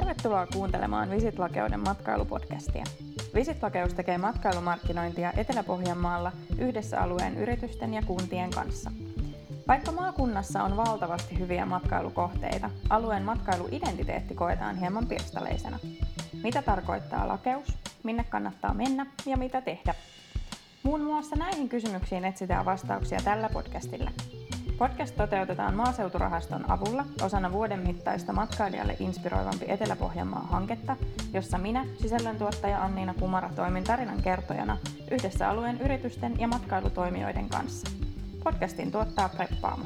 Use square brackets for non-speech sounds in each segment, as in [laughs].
Tervetuloa kuuntelemaan Visit Lakeuden matkailupodcastia. Visit Lakeus tekee matkailumarkkinointia Etelä-Pohjanmaalla yhdessä alueen yritysten ja kuntien kanssa. Vaikka maakunnassa on valtavasti hyviä matkailukohteita, alueen matkailuidentiteetti koetaan hieman pirstaleisena. Mitä tarkoittaa lakeus, minne kannattaa mennä ja mitä tehdä? Muun muassa näihin kysymyksiin etsitään vastauksia tällä podcastilla. Podcast toteutetaan Maaseuturahaston avulla osana vuoden mittaista matkailijalle inspiroivampi Etelä-Pohjanmaa-hanketta, jossa minä, sisällöntuottaja Anniina Kumara, toimin tarinan kertojana yhdessä alueen yritysten ja matkailutoimijoiden kanssa. Podcastin tuottaa Preppaamo.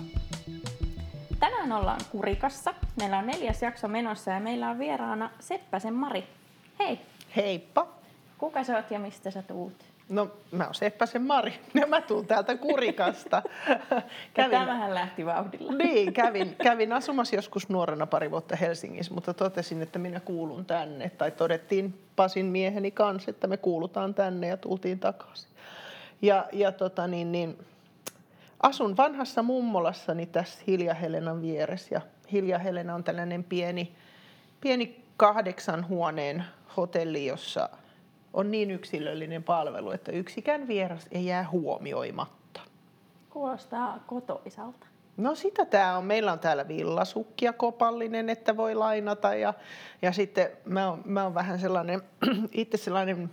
Tänään ollaan Kurikassa. Meillä on neljäs jakso menossa ja meillä on vieraana Seppäsen Mari. Hei! Heippa! Kuka sä oot ja mistä sä tuut? No mä oon Seppäsen Mari ja mä tuun täältä Kurikasta. [laughs] kävin, Tämähän lähti vauhdilla. Niin, [laughs] kävin, kävin asumassa joskus nuorena pari vuotta Helsingissä, mutta totesin, että minä kuulun tänne. Tai todettiin Pasin mieheni kanssa, että me kuulutaan tänne ja tultiin takaisin. Ja, ja tota niin, niin, asun vanhassa mummolassani tässä Hilja Helenan vieressä. Ja Hilja Helena on tällainen pieni, pieni kahdeksan huoneen hotelli, jossa on niin yksilöllinen palvelu, että yksikään vieras ei jää huomioimatta. Kuulostaa kotoisalta. No sitä tämä on. Meillä on täällä villasukki ja kopallinen, että voi lainata. Ja, ja sitten mä oon, mä oon vähän sellainen, [clears throat] itse sellainen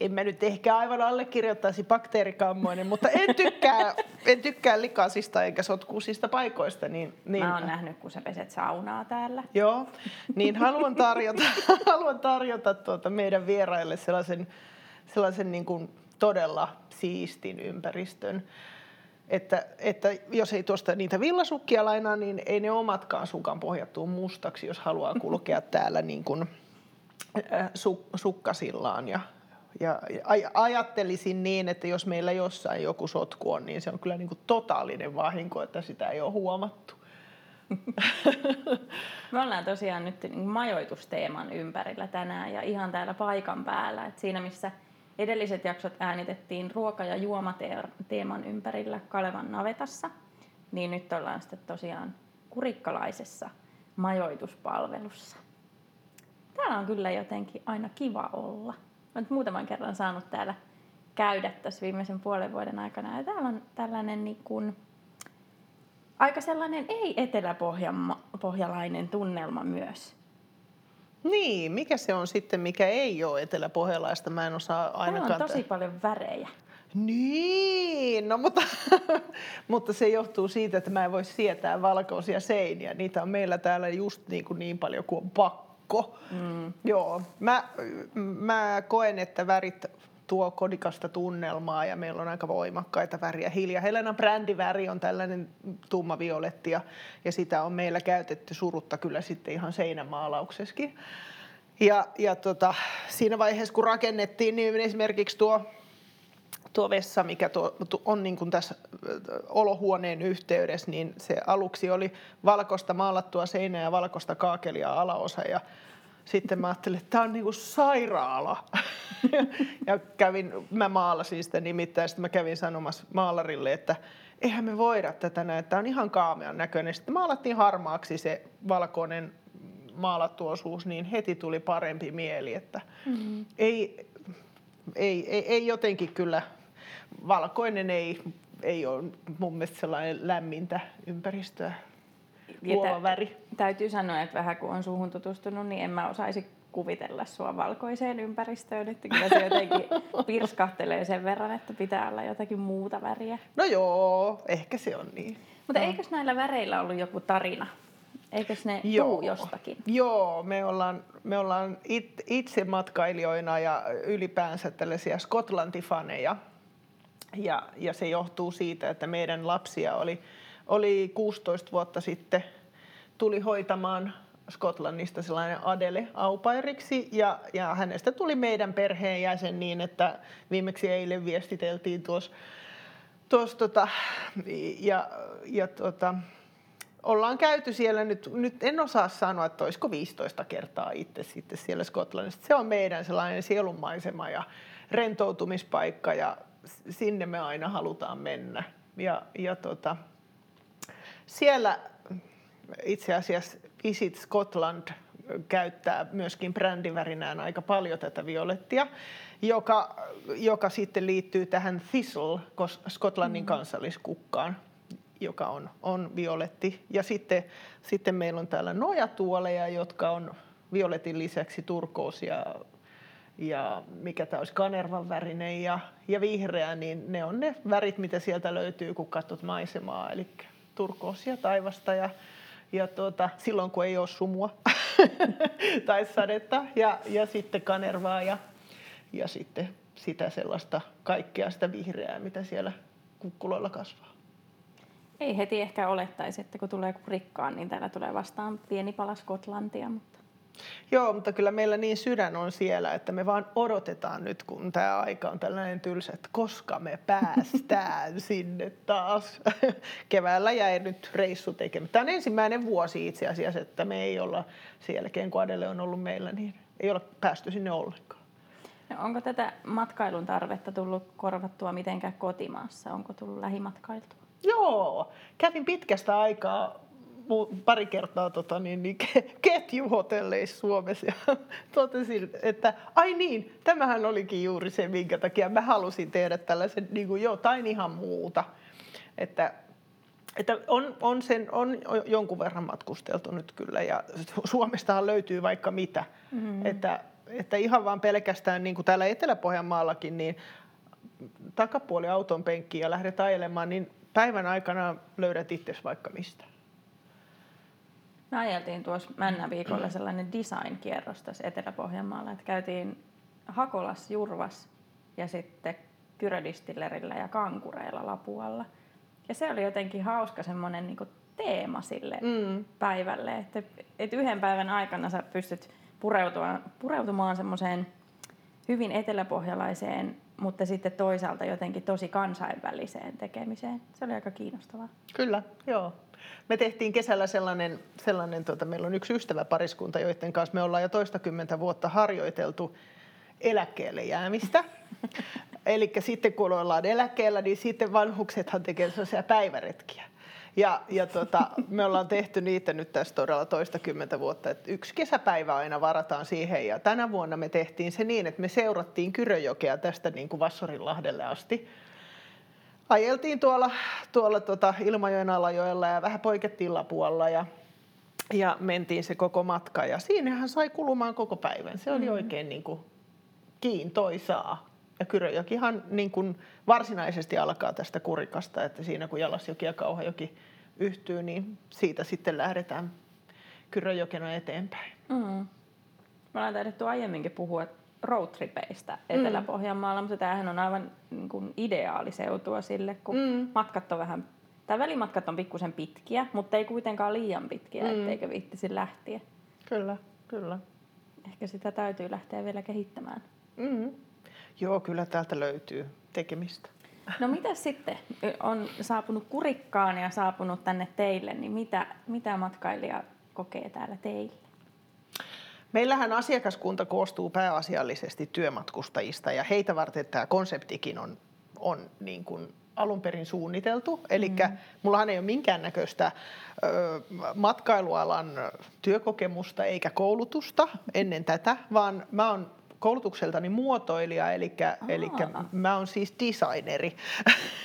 en mä nyt ehkä aivan allekirjoittaisi bakteerikammoinen, mutta en tykkää, en tykkää likaisista eikä sotkuisista paikoista. Niin, niin, mä oon nähnyt, kun sä peset saunaa täällä. Joo, niin haluan tarjota, [laughs] haluan tarjota tuota meidän vieraille sellaisen, sellaisen niin kuin todella siistin ympäristön. Että, että jos ei tuosta niitä villasukkia lainaa, niin ei ne omatkaan sukan pohjattuu mustaksi, jos haluaa kulkea täällä niin kuin, äh, su, sukkasillaan ja ja ajattelisin niin, että jos meillä jossain joku sotku on, niin se on kyllä niin kuin totaalinen vahinko, että sitä ei ole huomattu. [laughs] Me ollaan tosiaan nyt niin majoitusteeman ympärillä tänään ja ihan täällä paikan päällä. Et siinä missä edelliset jaksot äänitettiin ruoka- ja juomateeman ympärillä Kalevan navetassa, niin nyt ollaan sitten tosiaan kurikkalaisessa majoituspalvelussa. Täällä on kyllä jotenkin aina kiva olla. Olen muutaman kerran saanut täällä käydä tässä viimeisen puolen vuoden aikana. Ja täällä on tällainen niin kuin, aika sellainen ei-eteläpohjalainen tunnelma myös. Niin, mikä se on sitten, mikä ei ole eteläpohjalaista? Mä en osaa ainakaan... Täällä on tosi paljon värejä. Niin, no mutta, [laughs] mutta se johtuu siitä, että mä en voi sietää valkoisia seiniä. Niitä on meillä täällä just niin, kuin niin paljon kuin on pakko pakko. Mm. Joo, mä, mä koen, että värit tuo kodikasta tunnelmaa ja meillä on aika voimakkaita väriä. Hilja Helena brändiväri on tällainen tumma violetti ja, ja sitä on meillä käytetty surutta kyllä sitten ihan seinämaalauksessakin. Ja, ja tota, siinä vaiheessa kun rakennettiin, niin esimerkiksi tuo, tuo vessa, mikä tuo, on niin kuin tässä olohuoneen yhteydessä, niin se aluksi oli valkoista maalattua seinää ja valkoista kaakelia alaosa ja sitten mä ajattelin, että tämä on niinku sairaala. [laughs] ja kävin, mä maalasin sitä nimittäin, sitten mä kävin sanomassa maalarille, että eihän me voida tätä näin, että on ihan kaamean näköinen. Sitten maalattiin harmaaksi se valkoinen maalattu osuus, niin heti tuli parempi mieli, että mm-hmm. ei, ei, ei, ei jotenkin kyllä, valkoinen ei, ei ole mun mielestä sellainen lämmintä ympäristöä luova väri. Täytyy sanoa, että vähän kun on suhun tutustunut, niin en mä osaisi kuvitella sua valkoiseen ympäristöön, että kyllä se jotenkin [laughs] pirskahtelee sen verran, että pitää olla jotakin muuta väriä. No joo, ehkä se on niin. Mutta no. eikös näillä väreillä ollut joku tarina? Eikös ne joo. tuu jostakin? Joo, me ollaan, me ollaan it, itse matkailijoina ja ylipäänsä tällaisia skotlantifaneja. Ja, ja se johtuu siitä, että meidän lapsia oli oli 16 vuotta sitten, tuli hoitamaan Skotlannista sellainen Adele aupairiksi ja, ja hänestä tuli meidän perheenjäsen niin, että viimeksi eilen viestiteltiin tuossa tuos, tota, ja, ja tota, ollaan käyty siellä nyt, nyt en osaa sanoa, että olisiko 15 kertaa itse sitten siellä Skotlannissa. Se on meidän sellainen sielunmaisema ja rentoutumispaikka ja sinne me aina halutaan mennä. Ja, ja tota, siellä itse asiassa Visit Scotland käyttää myöskin brändivärinään aika paljon tätä violettia, joka, joka sitten liittyy tähän thistle, Skotlannin mm. kansalliskukkaan, joka on, on violetti. Ja sitten, sitten meillä on täällä nojatuoleja, jotka on violetin lisäksi turkoosia ja mikä tämä olisi, kanervan värinen ja, ja vihreä, niin ne on ne värit, mitä sieltä löytyy, kun katsot maisemaa. Eli turkoosia taivasta ja, ja tuota, silloin, kun ei ole sumua [laughs] tai sadetta ja, ja sitten kanervaa ja, ja sitten sitä sellaista kaikkea sitä vihreää, mitä siellä kukkuloilla kasvaa. Ei heti ehkä olettaisi, että kun tulee rikkaan, niin täällä tulee vastaan pieni pala Skotlantia, mutta Joo, mutta kyllä meillä niin sydän on siellä, että me vaan odotetaan nyt, kun tämä aika on tällainen tylsä, että koska me päästään [laughs] sinne taas. [laughs] Keväällä jäi nyt reissu tekemättä. Tämä on ensimmäinen vuosi itse asiassa, että me ei olla sen jälkeen, kun Adele on ollut meillä, niin ei olla päästy sinne ollenkaan. No onko tätä matkailun tarvetta tullut korvattua mitenkään kotimaassa? Onko tullut lähimatkailtua? Joo, kävin pitkästä aikaa pari kertaa tota, niin, niin, ketjuhotelleissa Suomessa ja [laughs] totesin, että ai niin, tämähän olikin juuri se, minkä takia mä halusin tehdä tällaisen niin kuin jotain ihan muuta. Että, että on, on, sen, on jonkun verran matkusteltu nyt kyllä ja [laughs] Suomestahan löytyy vaikka mitä. Mm-hmm. Että, että ihan vaan pelkästään niin kuin täällä Etelä-Pohjanmaallakin, niin takapuoli auton penkkiin ja lähdet ajelemaan, niin päivän aikana löydät itse vaikka mistä. Me ajeltiin tuossa Männä viikolla sellainen design-kierros tässä Etelä-Pohjanmaalla, että käytiin Hakolas, Jurvas ja sitten Kyrödistillerillä ja Kankureilla Lapualla. Ja se oli jotenkin hauska semmoinen niin teema sille mm. päivälle, että, että yhden päivän aikana sä pystyt pureutumaan, pureutumaan semmoiseen hyvin eteläpohjalaiseen, mutta sitten toisaalta jotenkin tosi kansainväliseen tekemiseen. Se oli aika kiinnostavaa. Kyllä, joo. Me tehtiin kesällä sellainen, sellainen tota, meillä on yksi ystäväpariskunta, joiden kanssa me ollaan jo toistakymmentä vuotta harjoiteltu eläkkeelle jäämistä. [laughs] Eli sitten kun ollaan eläkkeellä, niin sitten vanhuksethan tekevät sellaisia päiväretkiä. Ja, ja tota, me ollaan tehty niitä nyt tässä todella toistakymmentä vuotta. että yksi kesäpäivä aina varataan siihen ja tänä vuonna me tehtiin se niin, että me seurattiin Kyröjokea tästä niin kuin Vassorinlahdelle asti ajeltiin tuolla, tuolla tota Ilmajoen alajoella ja vähän poikettiin Lapualla ja, ja mentiin se koko matka. Ja siinähän sai kulumaan koko päivän. Se oli mm. oikein niin kuin kiintoisaa. Ja Kyröjokihan niin kuin varsinaisesti alkaa tästä kurikasta, että siinä kun Jalasjoki ja Kauhajoki yhtyy, niin siitä sitten lähdetään Kyröjokena eteenpäin. Mm. Me ollaan taidettu aiemminkin puhua roadtripeistä Etelä-Pohjanmaalla, mm. mutta tämähän on aivan niin kuin ideaaliseutua sille, kun mm. matkat on vähän, tai välimatkat on pikkusen pitkiä, mutta ei kuitenkaan liian pitkiä, mm. etteikö viittisi lähteä. Kyllä, kyllä. Ehkä sitä täytyy lähteä vielä kehittämään. Mm. Joo, kyllä täältä löytyy tekemistä. No mitä sitten? On saapunut kurikkaan ja saapunut tänne teille, niin mitä, mitä matkailija kokee täällä teille? Meillähän asiakaskunta koostuu pääasiallisesti työmatkustajista ja heitä varten tämä konseptikin on, on niin kuin alun perin suunniteltu. Eli mm. mullahan ei ole minkäännäköistä ö, matkailualan työkokemusta eikä koulutusta ennen tätä, vaan mä oon koulutukseltani muotoilija, eli, eli mä oon siis designeri.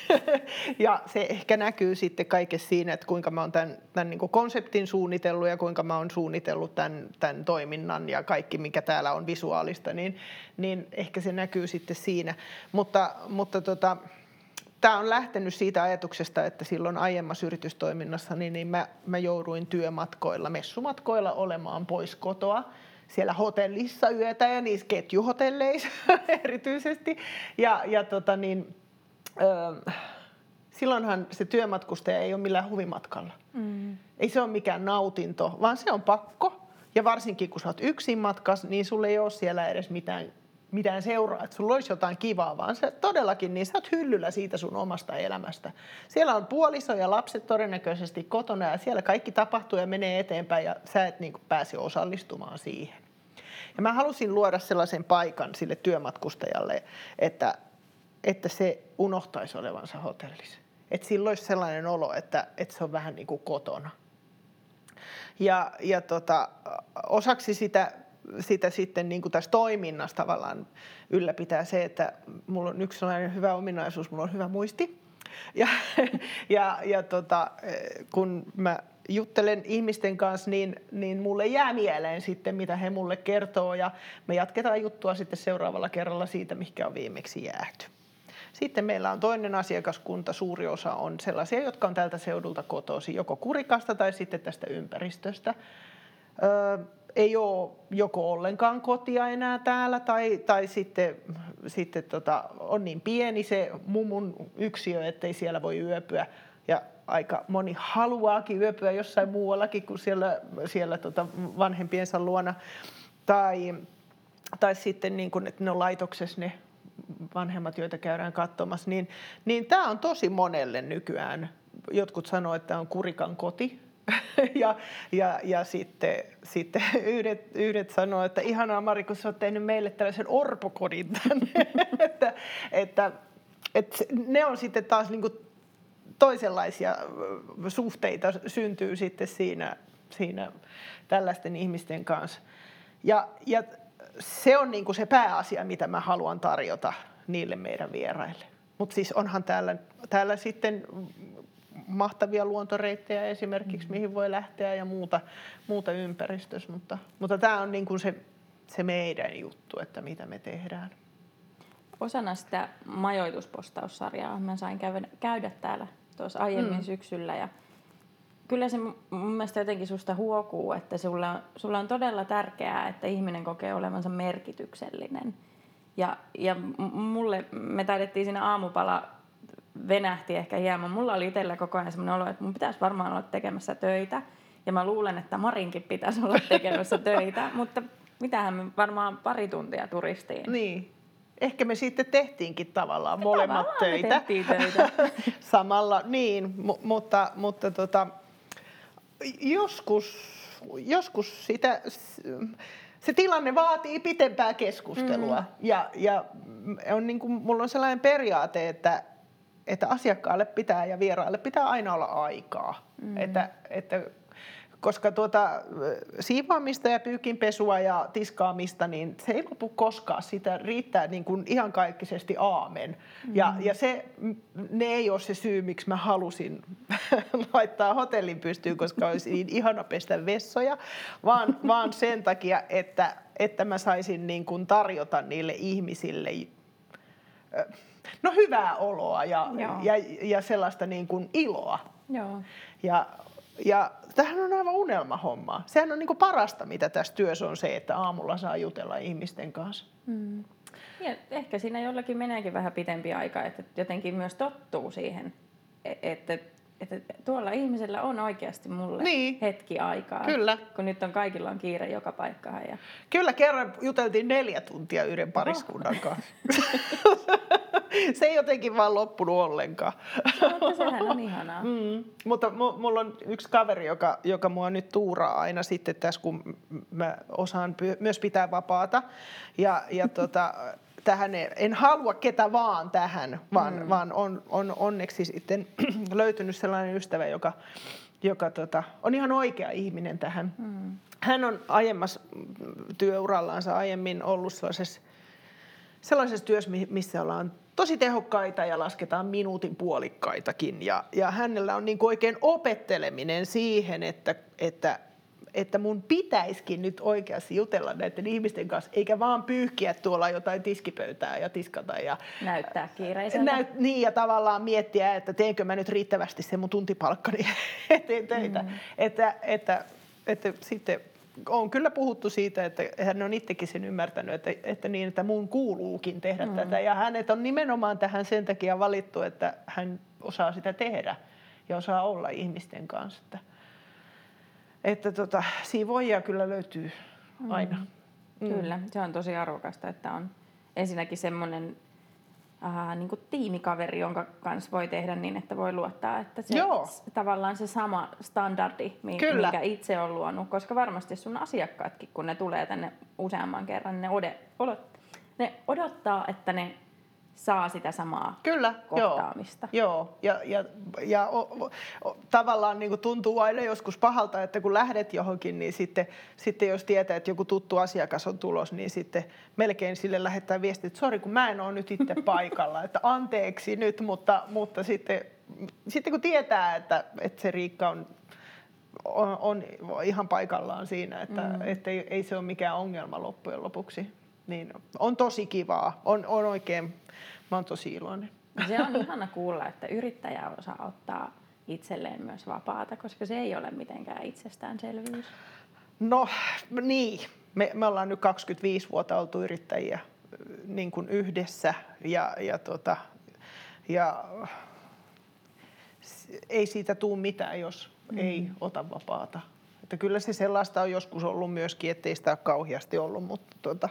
[laughs] ja se ehkä näkyy sitten kaikessa siinä, että kuinka mä oon tämän, tämän niin konseptin suunnitellut ja kuinka mä oon suunnitellut tämän, tämän toiminnan ja kaikki, mikä täällä on visuaalista, niin, niin ehkä se näkyy sitten siinä. Mutta, mutta tota, tämä on lähtenyt siitä ajatuksesta, että silloin aiemmassa yritystoiminnassa niin, niin mä, mä jouduin työmatkoilla, messumatkoilla olemaan pois kotoa siellä hotellissa yötä ja niissä ketjuhotelleissa [laughs] erityisesti. Ja, ja tota niin, ö, silloinhan se työmatkustaja ei ole millään huvimatkalla. Mm. Ei se ole mikään nautinto, vaan se on pakko. Ja varsinkin kun sä oot yksin matkassa, niin sulle ei ole siellä edes mitään mitään seuraa, että sulla olisi jotain kivaa, vaan se todellakin, niin sä oot hyllyllä siitä sun omasta elämästä. Siellä on puoliso ja lapset todennäköisesti kotona ja siellä kaikki tapahtuu ja menee eteenpäin ja sä et niin kuin pääse osallistumaan siihen. Ja mä halusin luoda sellaisen paikan sille työmatkustajalle, että, että se unohtaisi olevansa hotellissa. Että sillä olisi sellainen olo, että, että se on vähän niin kuin kotona. Ja, ja tota, osaksi sitä, sitä sitten niin kuin tässä toiminnassa tavallaan ylläpitää se, että mulla on yksi sellainen hyvä ominaisuus, mulla on hyvä muisti. Ja, [laughs] ja, ja tota, kun mä juttelen ihmisten kanssa, niin, niin mulle jää mieleen sitten, mitä he mulle kertoo. Ja me jatketaan juttua sitten seuraavalla kerralla siitä, mikä on viimeksi jääty. Sitten meillä on toinen asiakaskunta, suuri osa on sellaisia, jotka on tältä seudulta kotoisin, joko kurikasta tai sitten tästä ympäristöstä. Öö, ei ole joko ollenkaan kotia enää täällä tai, tai sitten, sitten tota, on niin pieni se mumun yksiö, ettei siellä voi yöpyä. Ja aika moni haluaakin yöpyä jossain muuallakin kuin siellä, siellä tota vanhempiensa luona. Tai, tai sitten niin kun, että ne on laitoksessa ne vanhemmat, joita käydään katsomassa, niin, niin tämä on tosi monelle nykyään. Jotkut sanoo, että on kurikan koti, [laughs] ja, ja, ja sitten, sitten yhdet, yhdet sanoo, että ihanaa Mari, kun sä oot tehnyt meille tällaisen orpokodin tänne. [laughs] että, että, että ne on sitten taas niin toisenlaisia suhteita syntyy sitten siinä, siinä tällaisten ihmisten kanssa. Ja, ja se on niin kuin se pääasia, mitä mä haluan tarjota niille meidän vieraille. Mutta siis onhan täällä, täällä sitten mahtavia luontoreittejä esimerkiksi, mm. mihin voi lähteä ja muuta, muuta ympäristössä, mutta, mutta tämä on niin kuin se, se meidän juttu, että mitä me tehdään. Osana sitä majoituspostaussarjaa mä sain käydä, käydä täällä tuossa aiemmin mm. syksyllä ja kyllä se mun mielestä jotenkin susta huokuu, että sulla on, sulla on todella tärkeää, että ihminen kokee olevansa merkityksellinen. Ja, ja mulle, me taidettiin siinä aamupala venähti ehkä hieman. Mulla oli itsellä koko ajan sellainen olo, että mun pitäisi varmaan olla tekemässä töitä. Ja mä luulen, että Marinkin pitäisi olla [laughs] tekemässä töitä, mutta mitähän me varmaan pari tuntia turistiin. Niin. Ehkä me sitten tehtiinkin tavallaan molemmat tavallaan töitä. Me töitä. [laughs] Samalla, niin, m- mutta, mutta tota, joskus, joskus sitä, se tilanne vaatii pitempää keskustelua. Mm. Ja, ja on niin kuin, mulla on sellainen periaate, että, että asiakkaalle pitää ja vieraille pitää aina olla aikaa. Mm. Että, että koska tuota, siivoamista ja pyykinpesua ja tiskaamista, niin se ei lopu koskaan. Sitä riittää niin kuin ihan kaikkisesti aamen. Mm-hmm. Ja, ja se, ne ei ole se syy, miksi mä halusin [laughs] laittaa hotellin pystyyn, koska olisi niin ihana pestä vessoja, vaan, [laughs] vaan sen takia, että, että mä saisin niin kuin tarjota niille ihmisille no, hyvää oloa ja, ja, ja sellaista niin kuin iloa. Joo. Ja ja tämähän on aivan unelmahomma. Sehän on niin kuin parasta, mitä tässä työssä on se, että aamulla saa jutella ihmisten kanssa. Mm. Ja ehkä siinä jollakin meneekin vähän pitempi aika, että jotenkin myös tottuu siihen, e- että, että tuolla ihmisellä on oikeasti mulle niin. hetki aikaa. Kyllä. Kun nyt on kaikilla on kiire joka paikkaan. Ja... Kyllä, kerran juteltiin neljä tuntia yhden pariskunnan kanssa. [laughs] se ei jotenkin vaan loppunut ollenkaan. Mutta sehän on ihanaa. Mm. Mutta mulla on yksi kaveri, joka, joka mua nyt tuuraa aina sitten tässä, kun mä osaan myös pitää vapaata. Ja, ja [laughs] tota, tähän en halua ketä vaan tähän, vaan, mm. vaan on, on onneksi sitten [clears throat] löytynyt sellainen ystävä, joka, joka tota, on ihan oikea ihminen tähän. Mm. Hän on aiemmassa työurallansa aiemmin ollut sellaisessa, sellaisessa työssä, missä ollaan tosi tehokkaita ja lasketaan minuutin puolikkaitakin. Ja, ja hänellä on niin oikein opetteleminen siihen, että, että, että mun pitäisikin nyt oikeasti jutella näiden ihmisten kanssa, eikä vaan pyyhkiä tuolla jotain tiskipöytää ja tiskata. Ja, Näyttää kiireiseltä. Näyt, niin, ja tavallaan miettiä, että teenkö mä nyt riittävästi sen mun tuntipalkkani [laughs] eteen töitä. Mm. Että, että, että sitten on kyllä puhuttu siitä, että hän on itsekin sen ymmärtänyt, että, että niin, että mun kuuluukin tehdä mm. tätä. Ja hänet on nimenomaan tähän sen takia valittu, että hän osaa sitä tehdä ja osaa olla ihmisten kanssa. Että, että tota, siivoijia kyllä löytyy aina. Mm. Mm. Kyllä, se on tosi arvokasta, että on ensinnäkin semmoinen ää, niin kuin tiimikaveri, jonka kanssa voi tehdä niin, että voi luottaa, että se Joo. tavallaan se sama standardi, Kyllä. mikä itse on luonut, koska varmasti sun asiakkaatkin, kun ne tulee tänne useamman kerran, ne, ode, odot, ne odottaa, että ne saa sitä samaa Kyllä, kohtaamista. Joo, joo. ja, ja, ja o, o, tavallaan niin kuin tuntuu aina joskus pahalta, että kun lähdet johonkin, niin sitten, sitten jos tietää, että joku tuttu asiakas on tulos, niin sitten melkein sille lähettää viesti, että sori kun mä en ole nyt itse [laughs] paikalla, että anteeksi nyt, mutta, mutta sitten, sitten kun tietää, että, että se Riikka on on, on ihan paikallaan siinä, että, mm. että ei, ei se ole mikään ongelma loppujen lopuksi. Niin on tosi kivaa, on, on oikein Mä oon tosi iloinen. Se on ihana kuulla, että yrittäjä osaa ottaa itselleen myös vapaata, koska se ei ole mitenkään itsestäänselvyys. No niin, me, me ollaan nyt 25 vuotta oltu yrittäjiä niin kuin yhdessä ja, ja, tota, ja ei siitä tule mitään, jos mm. ei ota vapaata. Että kyllä se sellaista on joskus ollut myöskin, ettei sitä ole kauheasti ollut, mutta tota,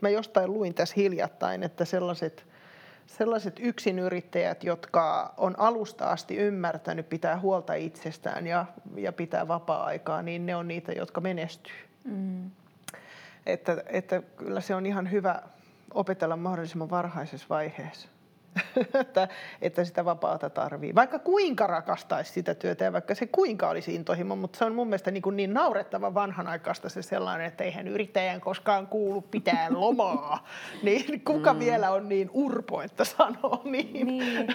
mä jostain luin tässä hiljattain, että sellaiset, sellaiset yksinyrittäjät, jotka on alusta asti ymmärtänyt pitää huolta itsestään ja, ja pitää vapaa-aikaa, niin ne on niitä, jotka menestyy. Mm. Että, että kyllä se on ihan hyvä opetella mahdollisimman varhaisessa vaiheessa. [laughs] että, että sitä vapaata tarvii. Vaikka kuinka rakastaisi sitä työtä ja vaikka se kuinka olisi intohimo, mutta se on mun mielestä niin, kuin niin naurettava vanhanaikaista se sellainen, että eihän yrittäjän koskaan kuulu pitää [laughs] lomaa. niin kuka mm. vielä on niin urpo, että sanoo niin? niin.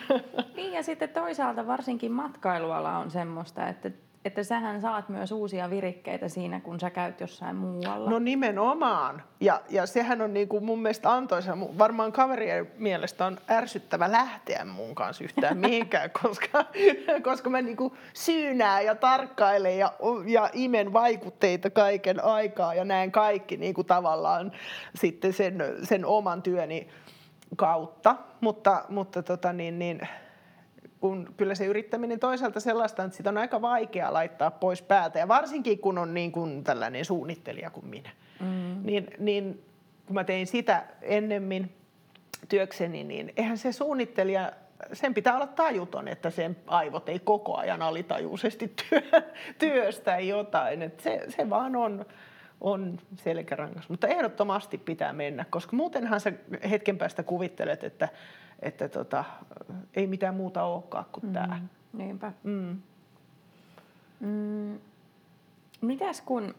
Niin ja sitten toisaalta varsinkin matkailuala on semmoista, että että sähän saat myös uusia virikkeitä siinä, kun sä käyt jossain muualla. No nimenomaan. Ja, ja sehän on niin kuin mun mielestä antoisa. Varmaan kaverien mielestä on ärsyttävä lähteä mun kanssa yhtään [laughs] mihinkään, koska, koska mä niin kuin syynään ja tarkkailen ja, ja imen vaikutteita kaiken aikaa ja näen kaikki niin kuin tavallaan sitten sen, sen oman työni kautta. Mutta, mutta tota niin, niin, kun kyllä se yrittäminen toisaalta sellaista, että sitä on aika vaikea laittaa pois päältä. Ja varsinkin kun on niin kuin tällainen suunnittelija kuin minä. Mm. Niin, niin kun mä tein sitä ennemmin työkseni, niin eihän se suunnittelija, sen pitää olla tajuton, että sen aivot ei koko ajan alitajuisesti [laughs] työ, työstä jotain. Et se, se vaan on, on selkärangas. Mutta ehdottomasti pitää mennä, koska muutenhan sä hetken päästä kuvittelet, että että tota, ei mitään muuta olekaan kuin mm, tämä. Niinpä. Mm. Mm, mitäs kun,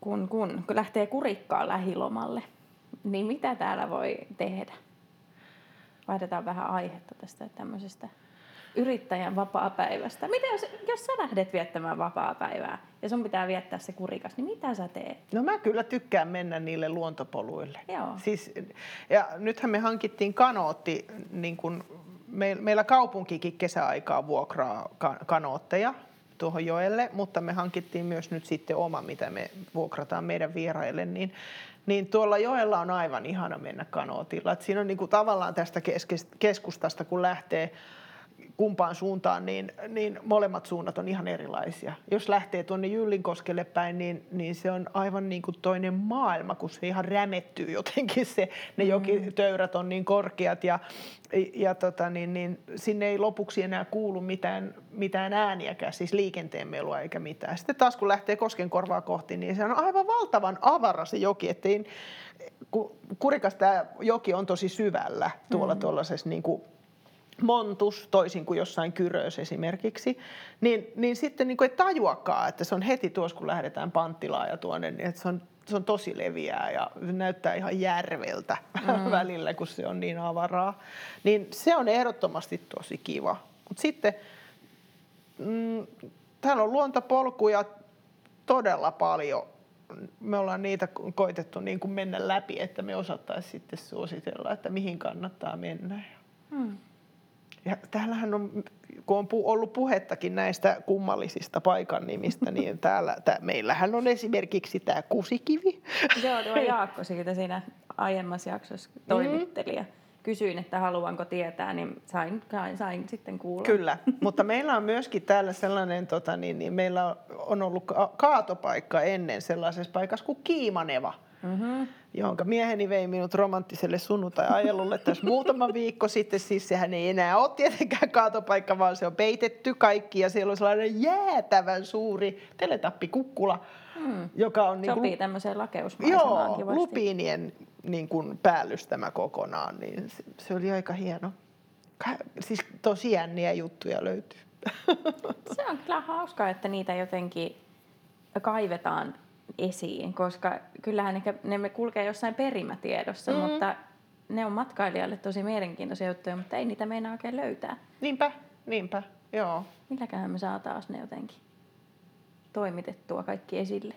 kun, kun, kun lähtee kurikkaan lähilomalle, niin mitä täällä voi tehdä? Vaihdetaan vähän aihetta tästä tämmöisestä yrittäjän vapaa-päivästä. Mitä jos, jos sä lähdet viettämään vapaa-päivää ja sun pitää viettää se kurikas, niin mitä sä teet? No mä kyllä tykkään mennä niille luontopoluille. Joo. Siis, ja nythän me hankittiin kanootti, niin kun me, meillä kaupunkikin kesäaikaa vuokraa kanootteja tuohon joelle, mutta me hankittiin myös nyt sitten oma, mitä me vuokrataan meidän vieraille, niin niin tuolla joella on aivan ihana mennä kanootilla. Et siinä on niinku tavallaan tästä keskustasta, kun lähtee kumpaan suuntaan, niin, niin molemmat suunnat on ihan erilaisia. Jos lähtee tuonne Jyllinkoskelle päin, niin, niin se on aivan niin kuin toinen maailma, kun se ihan rämettyy jotenkin se, ne mm. jokitöyrät on niin korkeat ja, ja tota, niin, niin, sinne ei lopuksi enää kuulu mitään, mitään ääniäkään, siis liikenteen melua eikä mitään. Sitten taas kun lähtee Koskenkorvaa kohti, niin se on aivan valtavan avara se joki, ettei, kun Kurikas tämä joki on tosi syvällä tuolla mm. tuollaisessa niin kuin montus, toisin kuin jossain Kyrös esimerkiksi, niin, niin sitten niin kuin ei tajuakaan, että se on heti tuossa, kun lähdetään Panttilaan ja tuonne, niin että se on, se on tosi leviää ja näyttää ihan järveltä mm. [laughs] välillä, kun se on niin avaraa. Niin se on ehdottomasti tosi kiva. Mutta sitten mm, täällä on luontopolkuja todella paljon. Me ollaan niitä koitettu niin kuin mennä läpi, että me osattaisiin sitten suositella, että mihin kannattaa mennä. Mm. Ja täällähän on, kun on ollut puhettakin näistä kummallisista paikan nimistä, niin täällä, tää, meillähän on esimerkiksi tämä Kusikivi. Joo, tuo Jaakko siitä siinä aiemmassa jaksossa toimitteli mm. kysyin, että haluanko tietää, niin sain, sain sitten kuulla. Kyllä, mutta meillä on myöskin täällä sellainen, tota, niin, niin meillä on ollut kaatopaikka ennen sellaisessa paikassa kuin Kiimaneva mm-hmm. jonka mieheni vei minut romanttiselle sunnuntai-ajelulle tässä muutama viikko sitten. Siis sehän ei enää ole tietenkään kaatopaikka, vaan se on peitetty kaikki ja siellä on sellainen jäätävän suuri teletappikukkula. mm. joka on... Niin kuin, Sopii tämmöiseen lakeusmaisemaan Joo, kivasti. lupiinien niin kuin päällystämä kokonaan, niin se, se oli aika hieno. Siis tosi jänniä juttuja löytyy. [laughs] Se on kyllä hauskaa, että niitä jotenkin kaivetaan esiin, koska kyllähän ne, ne me kulkee jossain perimätiedossa, mm. mutta ne on matkailijalle tosi mielenkiintoisia juttuja, mutta ei niitä meinaa oikein löytää. Niinpä, niinpä, joo. Milläköhän me saa taas ne jotenkin toimitettua kaikki esille?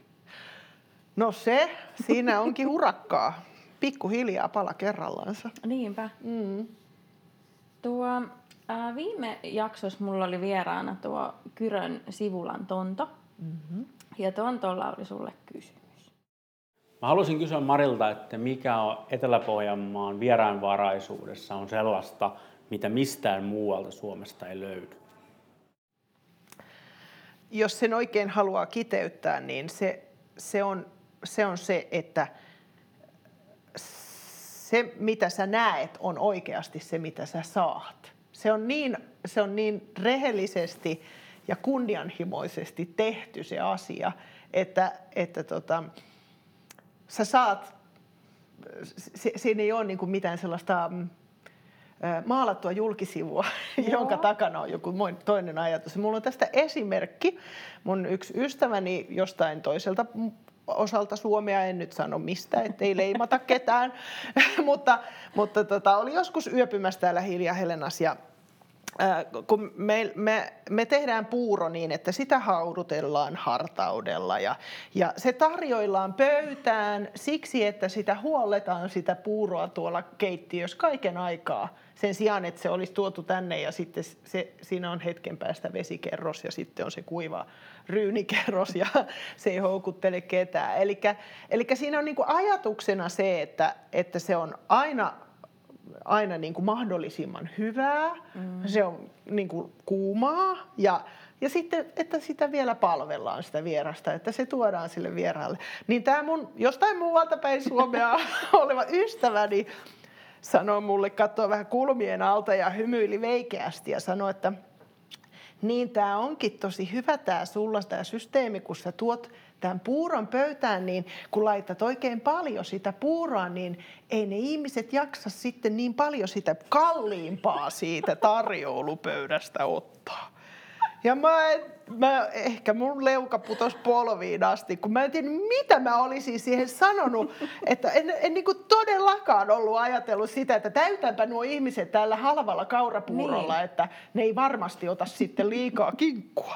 No se, siinä onkin urakkaa. Pikkuhiljaa pala kerrallaansa. Niinpä. Mm. Tuo, ää, viime jaksossa mulla oli vieraana tuo Kyrön Sivulan Tonto. Mm-hmm. Ja Tontolla oli sulle kysymys. Mä haluaisin kysyä Marilta, että mikä on Etelä-Pohjanmaan vieraanvaraisuudessa on sellaista, mitä mistään muualta Suomesta ei löydy? Jos sen oikein haluaa kiteyttää, niin se, se, on, se on se, että se, mitä sä näet, on oikeasti se, mitä sä saat. Se on niin, se on niin rehellisesti ja kunnianhimoisesti tehty se asia, että, että tota, sä saat, se, siinä ei ole niin kuin mitään sellaista mm, maalattua julkisivua, Joo. jonka takana on joku toinen ajatus. Mulla on tästä esimerkki. Mun yksi ystäväni jostain toiselta osalta Suomea, en nyt sano mistä, ettei leimata ketään, [laughs] mutta, mutta tota, oli joskus yöpymässä täällä Hilja Helenas ja kun me, me, me tehdään puuro niin, että sitä haudutellaan hartaudella ja, ja se tarjoillaan pöytään siksi, että sitä huolletaan sitä puuroa tuolla keittiössä kaiken aikaa sen sijaan, että se olisi tuotu tänne ja sitten se, siinä on hetken päästä vesikerros ja sitten on se kuiva ryynikerros ja [laughs] se ei houkuttele ketään. Eli siinä on niin ajatuksena se, että, että se on aina aina niin kuin mahdollisimman hyvää, mm. se on niin kuin kuumaa ja, ja sitten, että sitä vielä palvellaan sitä vierasta, että se tuodaan sille vieraalle. Niin tämä mun jostain muualta päin Suomea [laughs] oleva ystäväni sanoi mulle, katsoi vähän kulmien alta ja hymyili veikeästi ja sanoi, että niin tämä onkin tosi hyvä tämä sulla tämä systeemi, kun sä tuot tämän puuron pöytään, niin kun laitat oikein paljon sitä puuroa, niin ei ne ihmiset jaksa sitten niin paljon sitä kalliimpaa siitä tarjoulupöydästä ottaa. Ja mä, en, mä, ehkä mun leuka putos polviin asti, kun mä en tiedä, mitä mä olisin siihen sanonut. [laughs] Että en, en niin kuin todellakaan ollut ajatellut sitä, että täytänpä nuo ihmiset tällä halvalla kaurapuurolla, niin. että ne ei varmasti ota sitten liikaa kinkkua.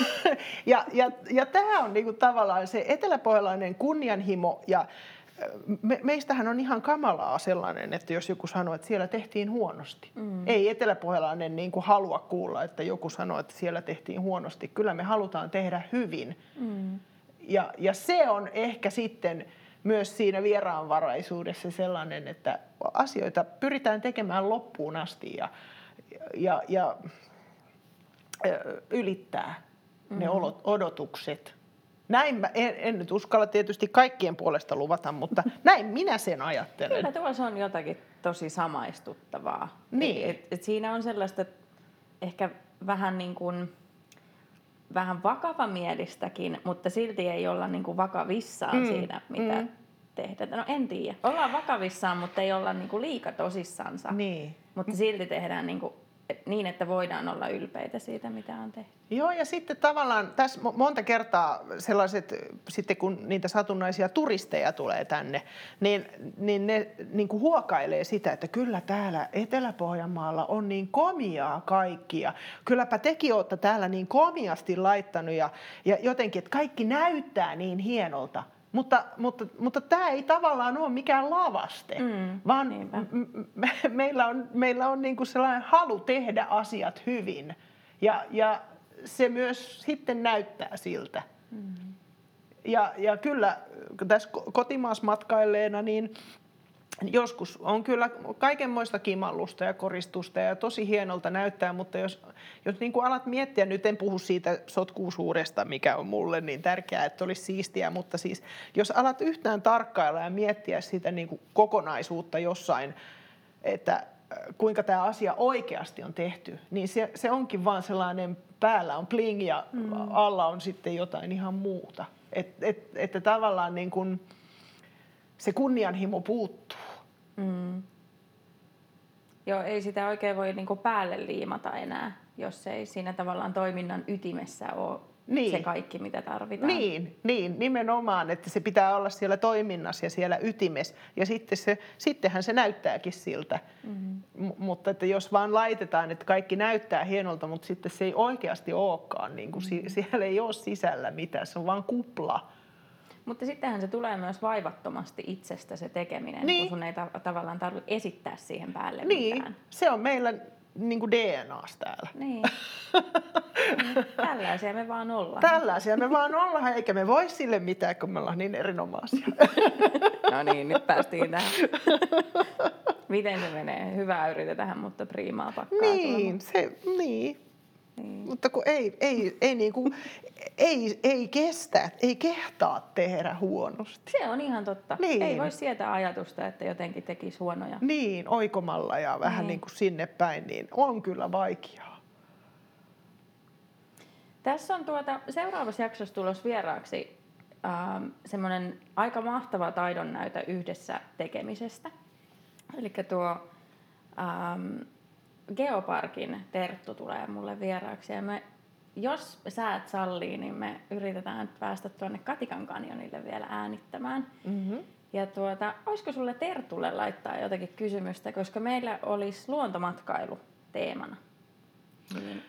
[laughs] ja ja, ja tämä on niin kuin tavallaan se eteläpohjalainen kunnianhimo ja me, meistähän on ihan kamalaa sellainen, että jos joku sanoo, että siellä tehtiin huonosti. Mm. Ei eteläpohjalainen niin kuin halua kuulla, että joku sanoo, että siellä tehtiin huonosti. Kyllä me halutaan tehdä hyvin. Mm. Ja, ja se on ehkä sitten myös siinä vieraanvaraisuudessa sellainen, että asioita pyritään tekemään loppuun asti ja, ja, ja, ja ylittää mm. ne odotukset näin mä, en, en nyt uskalla tietysti kaikkien puolesta luvata, mutta [laughs] näin minä sen ajattelen. Kyllä tuossa on jotakin tosi samaistuttavaa. Niin. Et, et siinä on sellaista ehkä vähän niin kuin, vähän vakavamielistäkin, mutta silti ei olla niin kuin vakavissaan mm. siinä, mitä mm. tehdään. No en tiedä. Ollaan vakavissaan, mutta ei olla niin kuin liika tosissansa. Niin. Mutta silti tehdään niin kuin niin, että voidaan olla ylpeitä siitä, mitä on tehty. Joo, ja sitten tavallaan tässä monta kertaa sellaiset, sitten kun niitä satunnaisia turisteja tulee tänne, niin, niin ne niin kuin huokailee sitä, että kyllä täällä Etelä-Pohjanmaalla on niin komiaa kaikkia. Kylläpä tekin olette täällä niin komiasti laittanut ja, ja jotenkin, että kaikki näyttää niin hienolta. Mutta, mutta, mutta tämä ei tavallaan ole mikään lavaste, mm, vaan me, meillä on, meillä on niinku sellainen halu tehdä asiat hyvin. Ja, ja se myös sitten näyttää siltä. Mm. Ja, ja kyllä tässä kotimaasmatkailleena, niin joskus on kyllä kaikenmoista kimallusta ja koristusta ja tosi hienolta näyttää, mutta jos, jos niin kuin alat miettiä, nyt en puhu siitä sotkuusuudesta, mikä on mulle niin tärkeää, että olisi siistiä, mutta siis jos alat yhtään tarkkailla ja miettiä sitä niin kuin kokonaisuutta jossain, että kuinka tämä asia oikeasti on tehty, niin se, se onkin vaan sellainen, päällä on bling ja mm. alla on sitten jotain ihan muuta. Et, et, että tavallaan niin kun se kunnianhimo puuttuu. Mm. Joo, ei sitä oikein voi niin päälle liimata enää, jos ei siinä tavallaan toiminnan ytimessä ole niin. se kaikki, mitä tarvitaan. Niin, niin, nimenomaan, että se pitää olla siellä toiminnassa ja siellä ytimessä. Ja sitten se, sittenhän se näyttääkin siltä. Mm-hmm. M- mutta että jos vaan laitetaan, että kaikki näyttää hienolta, mutta sitten se ei oikeasti olekaan, niin kuin mm-hmm. siellä ei ole sisällä mitään, se on vaan kupla. Mutta sittenhän se tulee myös vaivattomasti itsestä se tekeminen, niin. kun sun ei ta- tavallaan tarvitse esittää siihen päälle niin. mitään. Se on meillä niin kuin DNAs täällä. Niin. [laughs] niin. Tällaisia me vaan ollaan. Tällaisia me vaan ollaan, eikä me voi sille mitään, kun me ollaan niin erinomaisia. [laughs] no niin, nyt päästiin tähän. Miten se menee? Hyvää yritetään, mutta priimaa pakkaa. Niin, se, niin. Niin. Mutta kun ei, ei, ei, niin kuin, ei, ei kestä, ei kehtaa tehdä huonosti. Se on ihan totta. Niin. Ei voi sietää ajatusta, että jotenkin tekisi huonoja. Niin, oikomalla ja vähän niin. niin kuin sinne päin, niin on kyllä vaikeaa. Tässä on tuota, seuraavassa jaksossa tulos vieraaksi ähm, semmoinen aika mahtava taidon näytä yhdessä tekemisestä. Eli tuo ähm, Geoparkin Terttu tulee mulle vieraaksi ja me, jos säät sallii, niin me yritetään päästä tuonne Katikan kanjonille vielä äänittämään. Mm-hmm. Ja tuota, olisiko sulle Tertulle laittaa jotakin kysymystä, koska meillä olisi luontomatkailu teemana. Niin.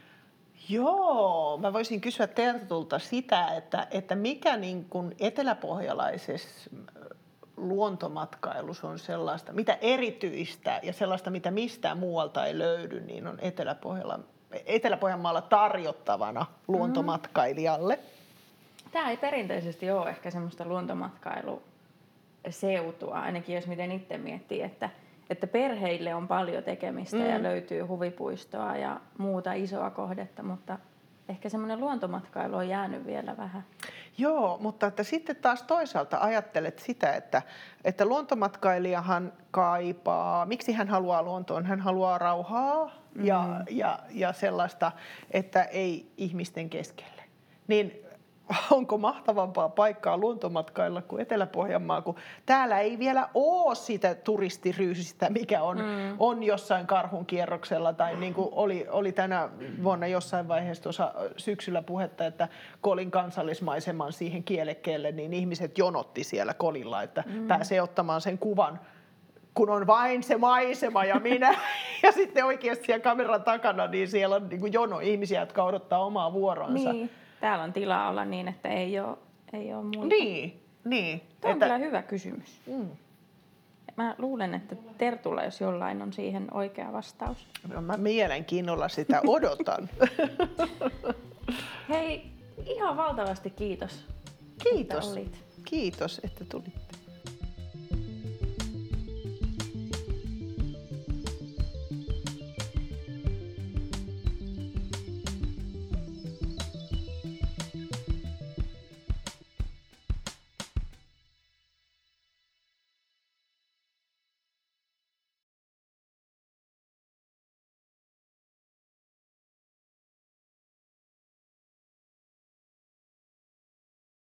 Joo, mä voisin kysyä Tertulta sitä, että, että mikä niin kuin eteläpohjalaisessa luontomatkailussa on sellaista, mitä erityistä ja sellaista, mitä mistään muualta ei löydy, niin on Etelä-Pohjalla, Etelä-Pohjanmaalla tarjottavana luontomatkailijalle. Tämä ei perinteisesti ole ehkä semmoista luontomatkailусeutua, ainakin jos miten itse miettii, että, että perheille on paljon tekemistä mm. ja löytyy huvipuistoa ja muuta isoa kohdetta, mutta ehkä semmoinen luontomatkailu on jäänyt vielä vähän. Joo, mutta että sitten taas toisaalta ajattelet sitä, että, että luontomatkailijahan kaipaa, miksi hän haluaa luontoon? Hän haluaa rauhaa ja, mm. ja, ja sellaista, että ei ihmisten keskelle. Niin onko mahtavampaa paikkaa luontomatkailla kuin Etelä-Pohjanmaa, kun täällä ei vielä ole sitä turistiryysistä, mikä on, mm. on jossain karhun kierroksella, tai niin kuin oli, oli tänä vuonna jossain vaiheessa tuossa syksyllä puhetta, että Kolin kansallismaiseman siihen kielekkeelle, niin ihmiset jonotti siellä Kolilla, että mm. pääsee ottamaan sen kuvan kun on vain se maisema ja minä. [laughs] ja sitten oikeasti siellä kameran takana, niin siellä on niin kuin jono ihmisiä, jotka odottaa omaa vuoronsa. Niin täällä on tilaa olla niin, että ei ole, ei ole muuta. Niin, niin. Tämä on että... kyllä hyvä kysymys. Mm. Mä luulen, että Tertulla, jos jollain on siihen oikea vastaus. No, mä mielenkiinnolla sitä odotan. [laughs] Hei, ihan valtavasti kiitos. Kiitos. Että olit. Kiitos, että tulitte.